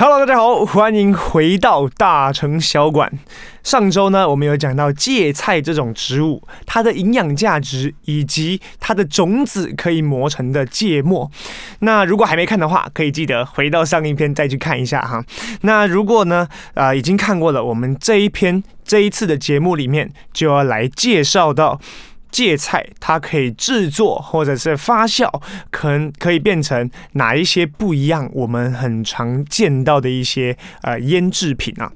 Hello，大家好，欢迎回到大城小馆。上周呢，我们有讲到芥菜这种植物，它的营养价值以及它的种子可以磨成的芥末。那如果还没看的话，可以记得回到上一篇再去看一下哈。那如果呢，啊、已经看过了，我们这一篇这一次的节目里面就要来介绍到。芥菜它可以制作或者是发酵，可能可以变成哪一些不一样？我们很常见到的一些呃腌制品啊。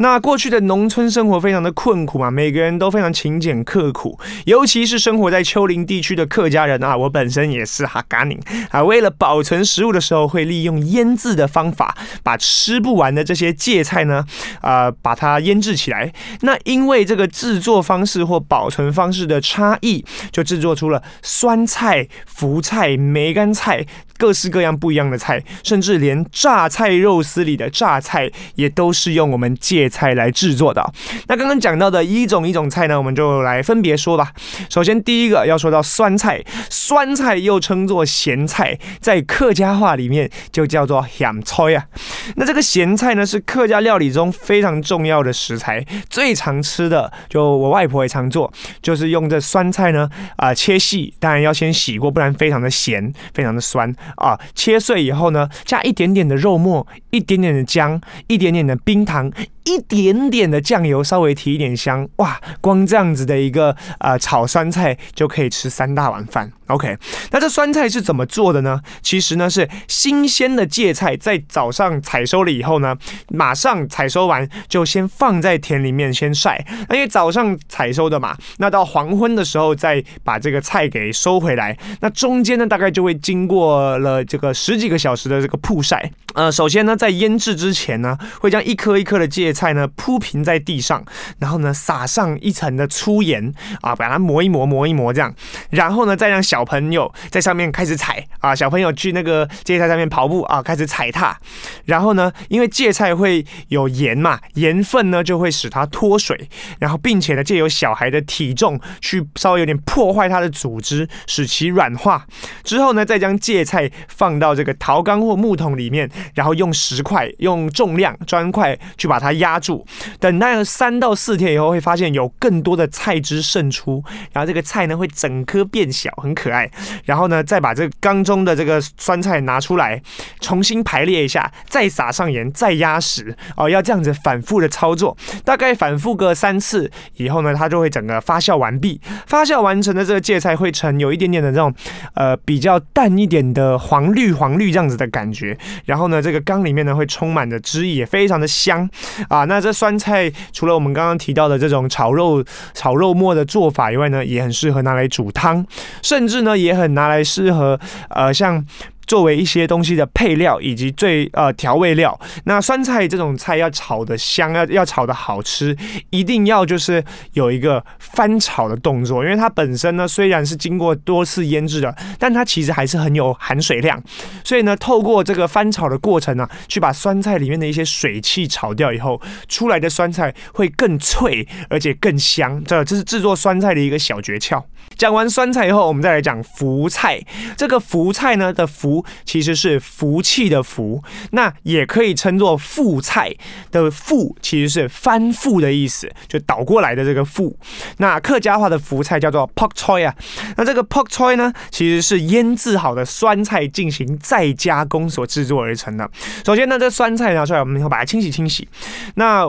那过去的农村生活非常的困苦嘛，每个人都非常勤俭刻苦，尤其是生活在丘陵地区的客家人啊，我本身也是哈嘎宁啊。为了保存食物的时候，会利用腌制的方法，把吃不完的这些芥菜呢，呃，把它腌制起来。那因为这个制作方式或保存方式的差异，就制作出了酸菜、福菜、梅干菜。各式各样不一样的菜，甚至连榨菜肉丝里的榨菜也都是用我们芥菜来制作的。那刚刚讲到的一种一种菜呢，我们就来分别说吧。首先第一个要说到酸菜，酸菜又称作咸菜，在客家话里面就叫做咸菜啊。那这个咸菜呢，是客家料理中非常重要的食材，最常吃的就我外婆也常做，就是用这酸菜呢啊、切细，当然要先洗过，不然非常的咸，非常的酸。啊，切碎以后呢，加一点点的肉末，一点点的姜，一点点的冰糖。一点点的酱油，稍微提一点香，哇！光这样子的一个呃炒酸菜就可以吃三大碗饭。OK，那这酸菜是怎么做的呢？其实呢是新鲜的芥菜，在早上采收了以后呢，马上采收完就先放在田里面先晒。因为早上采收的嘛，那到黄昏的时候再把这个菜给收回来。那中间呢大概就会经过了这个十几个小时的这个曝晒。呃，首先呢在腌制之前呢，会将一颗一颗的芥菜。呢铺平在地上，然后呢撒上一层的粗盐啊，把它磨一磨磨一磨这样，然后呢再让小朋友在上面开始踩啊，小朋友去那个芥菜上面跑步啊，开始踩踏，然后呢因为芥菜会有盐嘛，盐分呢就会使它脱水，然后并且呢借由小孩的体重去稍微有点破坏它的组织，使其软化，之后呢再将芥菜放到这个陶缸或木桶里面，然后用石块用重量砖块去把它压。住，等待了三到四天以后，会发现有更多的菜汁渗出，然后这个菜呢会整颗变小，很可爱。然后呢，再把这个缸中的这个酸菜拿出来，重新排列一下，再撒上盐，再压实哦，要这样子反复的操作，大概反复个三次以后呢，它就会整个发酵完毕。发酵完成的这个芥菜会呈有一点点的这种呃比较淡一点的黄绿黄绿这样子的感觉。然后呢，这个缸里面呢会充满着汁液，也非常的香啊。啊，那这酸菜除了我们刚刚提到的这种炒肉、炒肉末的做法以外呢，也很适合拿来煮汤，甚至呢也很拿来适合呃像。作为一些东西的配料以及最呃调味料，那酸菜这种菜要炒得香，要要炒得好吃，一定要就是有一个翻炒的动作，因为它本身呢虽然是经过多次腌制的，但它其实还是很有含水量，所以呢透过这个翻炒的过程呢、去把酸菜里面的一些水汽炒掉以后，出来的酸菜会更脆而且更香，这这是制作酸菜的一个小诀窍。讲完酸菜以后，我们再来讲福菜。这个福菜呢的福其实是福气的福，那也可以称作富菜的富，其实是翻覆的意思，就倒过来的这个富。那客家话的福菜叫做 pork choy 啊。那这个 pork choy 呢，其实是腌制好的酸菜进行再加工所制作而成的。首先呢，这酸菜拿出来，我们以后把它清洗清洗。那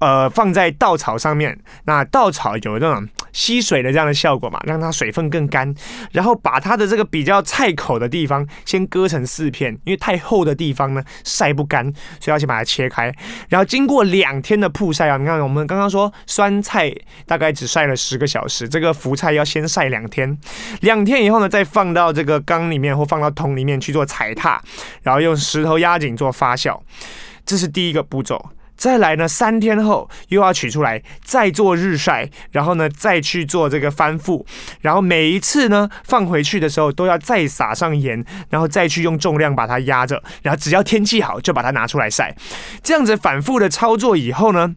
呃，放在稻草上面，那稻草有那种吸水的这样的效果嘛，让它水分更干。然后把它的这个比较菜口的地方先割成四片，因为太厚的地方呢晒不干，所以要先把它切开。然后经过两天的曝晒啊，你看我们刚刚说酸菜大概只晒了十个小时，这个福菜要先晒两天。两天以后呢，再放到这个缸里面或放到桶里面去做踩踏，然后用石头压紧做发酵，这是第一个步骤。再来呢，三天后又要取出来，再做日晒，然后呢，再去做这个翻覆，然后每一次呢放回去的时候都要再撒上盐，然后再去用重量把它压着，然后只要天气好就把它拿出来晒，这样子反复的操作以后呢。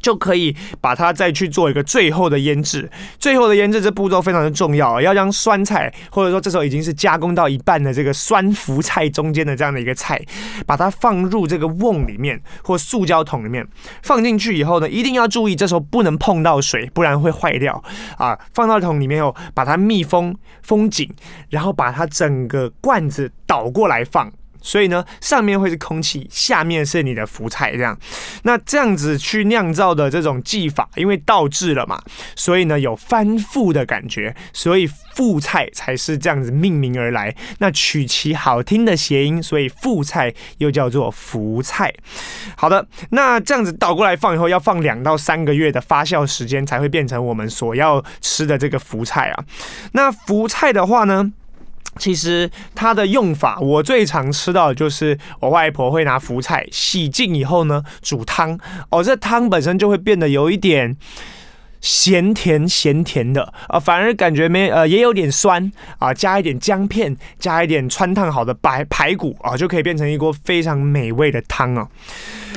就可以把它再去做一个最后的腌制。最后的腌制这步骤非常的重要，要将酸菜或者说这时候已经是加工到一半的这个酸腐菜中间的这样的一个菜，把它放入这个瓮里面或塑胶桶里面，放进去以后呢，一定要注意这时候不能碰到水，不然会坏掉啊。放到桶里面后，把它密封封紧，然后把它整个罐子倒过来放。所以呢，上面会是空气，下面是你的福菜，这样。那这样子去酿造的这种技法，因为倒置了嘛，所以呢有翻覆的感觉，所以福菜才是这样子命名而来。那取其好听的谐音，所以福菜又叫做福菜。好的，那这样子倒过来放以后，要放两到三个月的发酵时间，才会变成我们所要吃的这个福菜啊。那福菜的话呢，其实它的用法，我最常吃到的就是我外婆会拿福菜洗净以后呢，煮汤哦，这汤本身就会变得有一点咸甜咸甜的啊，反而感觉没呃也有点酸啊，加一点姜片，加一点汆烫好的白排骨啊，就可以变成一锅非常美味的汤啊。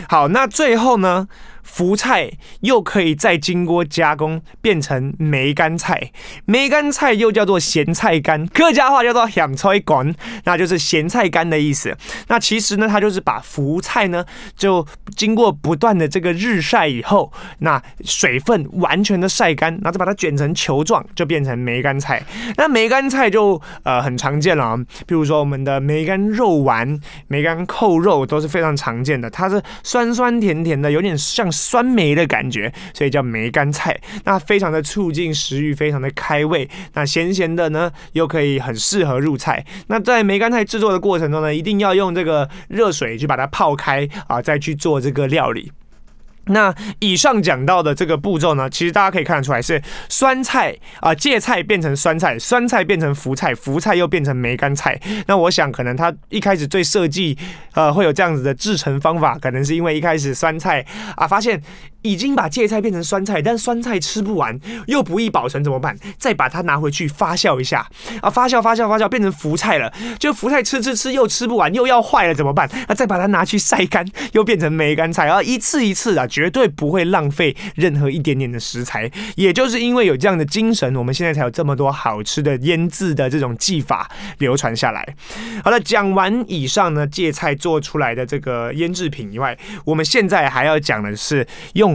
好，那最后呢，福菜又可以再经过加工变成梅干菜，梅干菜又叫做咸菜干，客家话叫做咸菜干，那就是咸菜干的意思。那其实呢，它就是把福菜呢，就经过不断的这个日晒以后，那水分完全的晒干，然后再把它卷成球状，就变成梅干菜。那梅干菜就呃很常见了啊，比如说我们的梅干肉丸、梅干扣肉都是非常常见的，它是酸酸甜甜的，有点像。酸梅的感觉，所以叫梅干菜。那非常的促进食欲，非常的开胃。那咸咸的呢，又可以很适合入菜。那在梅干菜制作的过程中呢，一定要用这个热水去把它泡开啊，再去做这个料理。那以上讲到的这个步骤呢，其实大家可以看得出来是酸菜啊，芥菜变成酸菜，酸菜变成福菜，福菜又变成梅干菜。那我想可能他一开始最设计呃会有这样子的制成方法，可能是因为一开始酸菜啊发现。已经把芥菜变成酸菜，但酸菜吃不完，又不易保存，怎么办？再把它拿回去发酵一下啊！发酵、发酵、发酵，变成福菜了。就福菜吃吃吃又吃不完，又要坏了，怎么办？那再把它拿去晒干，又变成梅干菜啊！一次一次啊，绝对不会浪费任何一点点的食材。也就是因为有这样的精神，我们现在才有这么多好吃的腌制的这种技法流传下来。好了，讲完以上呢，芥菜做出来的这个腌制品以外，我们现在还要讲的是用。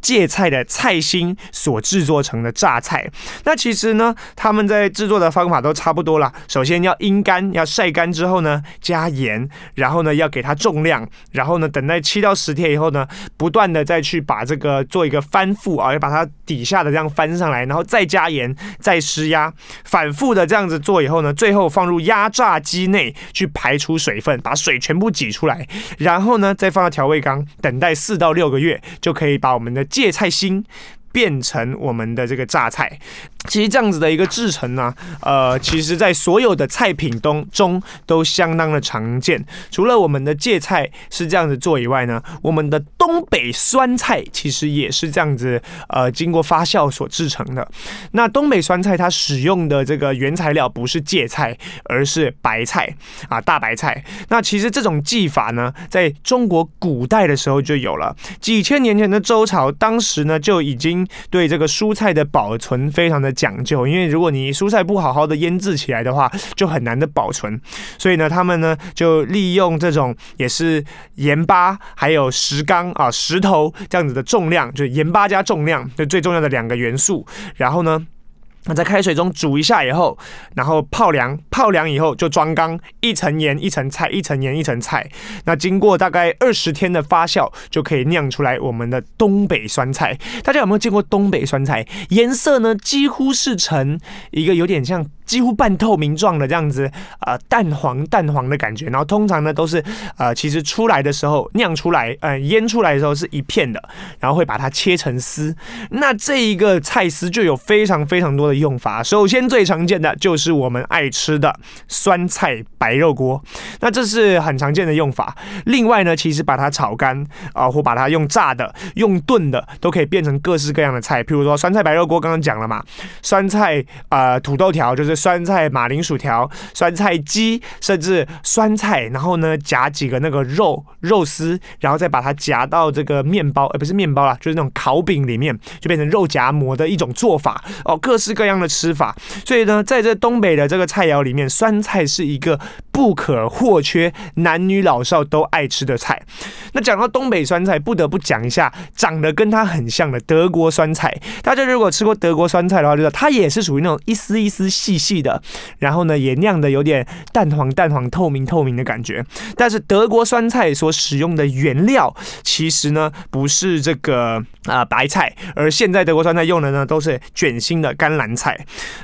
芥菜的菜心所制作成的榨菜，那其实呢，他们在制作的方法都差不多啦。首先要阴干，要晒干之后呢，加盐，然后呢要给它重量，然后呢等待七到十天以后呢，不断的再去把这个做一个翻覆啊，要把它底下的这样翻上来，然后再加盐，再施压，反复的这样子做以后呢，最后放入压榨机内去排出水分，把水全部挤出来，然后呢再放到调味缸，等待四到六个月，就可以把我们的芥菜心变成我们的这个榨菜。其实这样子的一个制成呢，呃，其实在所有的菜品中中都相当的常见。除了我们的芥菜是这样子做以外呢，我们的东北酸菜其实也是这样子，呃，经过发酵所制成的。那东北酸菜它使用的这个原材料不是芥菜，而是白菜啊，大白菜。那其实这种技法呢，在中国古代的时候就有了，几千年前的周朝，当时呢就已经对这个蔬菜的保存非常的。讲究，因为如果你蔬菜不好好的腌制起来的话，就很难的保存。所以呢，他们呢就利用这种也是盐巴还有石缸啊石头这样子的重量，就盐巴加重量，就最重要的两个元素。然后呢，那在开水中煮一下以后，然后泡凉，泡凉以后就装缸，一层盐一层菜，一层盐一层菜。那经过大概二十天的发酵，就可以酿出来我们的东北酸菜。大家有没有见过东北酸菜？颜色呢，几乎是呈一个有点像。几乎半透明状的这样子，呃，淡黄淡黄的感觉。然后通常呢都是，呃，其实出来的时候酿出来，呃，腌出来的时候是一片的，然后会把它切成丝。那这一个菜丝就有非常非常多的用法。首先最常见的就是我们爱吃的酸菜白肉锅，那这是很常见的用法。另外呢，其实把它炒干啊，或把它用炸的、用炖的，都可以变成各式各样的菜。譬如说酸菜白肉锅，刚刚讲了嘛，酸菜呃土豆条就是。酸菜马铃薯条、酸菜鸡，甚至酸菜，然后呢夹几个那个肉肉丝，然后再把它夹到这个面包，呃，不是面包啦，就是那种烤饼里面，就变成肉夹馍的一种做法哦，各式各样的吃法。所以呢，在这东北的这个菜肴里面，酸菜是一个不可或缺、男女老少都爱吃的菜。那讲到东北酸菜，不得不讲一下长得跟它很像的德国酸菜。大家如果吃过德国酸菜的话，知道它也是属于那种一丝一丝细细的，然后呢也酿的有点淡黄淡黄、透明透明的感觉。但是德国酸菜所使用的原料，其实呢不是这个啊、白菜，而现在德国酸菜用的呢都是卷心的甘蓝菜。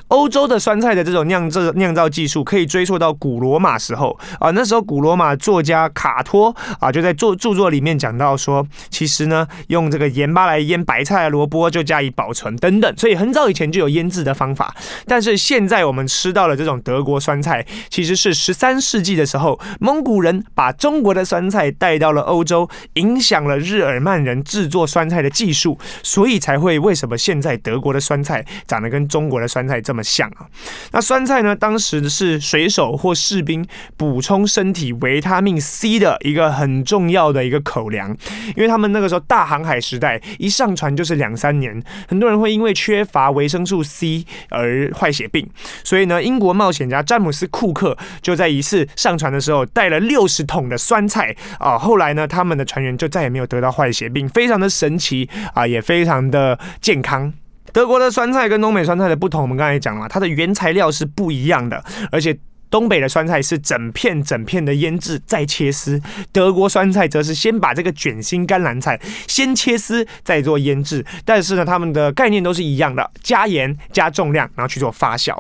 欧洲的酸菜的这种酿制酿造技术可以追溯到古罗马时候啊，那时候古罗马作家卡托啊就在作著作里面讲到说，其实呢用这个盐巴来腌白菜、萝卜就加以保存等等，所以很早以前就有腌制的方法。但是现在我我们吃到的这种德国酸菜，其实是十三世纪的时候蒙古人把中国的酸菜带到了欧洲，影响了日耳曼人制作酸菜的技术，所以才会为什么现在德国的酸菜长得跟中国的酸菜这么像啊？那酸菜呢，当时是水手或士兵补充身体维他命 C 的一个很重要的一个口粮，因为他们那个时候大航海时代一上船就是两三年，很多人会因为缺乏维生素 C 而坏血病，所以呢，英国冒险家詹姆斯库克就在一次上船的时候带了六十桶的酸菜啊，后来呢，他们的船员就再也没有得到坏血病，非常的神奇啊，也非常的健康。德国的酸菜跟东北酸菜的不同，我们刚才讲了，它的原材料是不一样的，而且。东北的酸菜是整片整片的腌制再切丝，德国酸菜则是先把这个卷心甘蓝菜先切丝再做腌制，但是呢，他们的概念都是一样的，加盐加重量，然后去做发酵。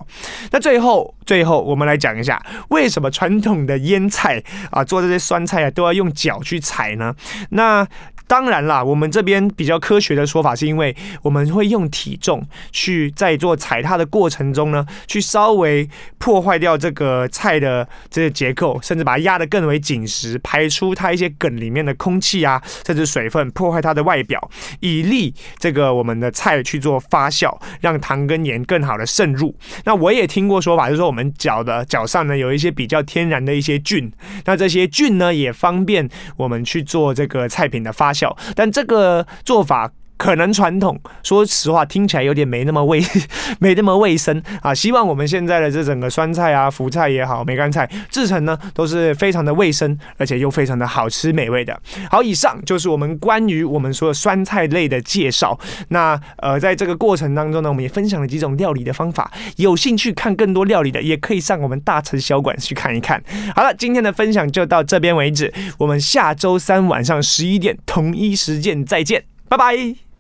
那最后最后我们来讲一下，为什么传统的腌菜啊做这些酸菜啊都要用脚去踩呢？那当然啦，我们这边比较科学的说法，是因为我们会用体重去在做踩踏的过程中呢，去稍微破坏掉这个菜的这个结构，甚至把它压得更为紧实，排出它一些梗里面的空气啊，甚至水分，破坏它的外表，以利这个我们的菜去做发酵，让糖跟盐更好的渗入。那我也听过说法，就是说我们脚的脚上呢有一些比较天然的一些菌，那这些菌呢也方便我们去做这个菜品的发小。但这个做法可能传统，说实话听起来有点没那么卫，没那么卫生啊。希望我们现在的这整个酸菜啊、福菜也好、梅干菜制成呢，都是非常的卫生，而且又非常的好吃美味的。好，以上就是我们关于我们说的酸菜类的介绍。那呃，在这个过程当中呢，我们也分享了几种料理的方法。有兴趣看更多料理的，也可以上我们大城小馆去看一看。好了，今天的分享就到这边为止，我们下周三晚上十一点同一时间再见，拜拜。